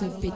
body,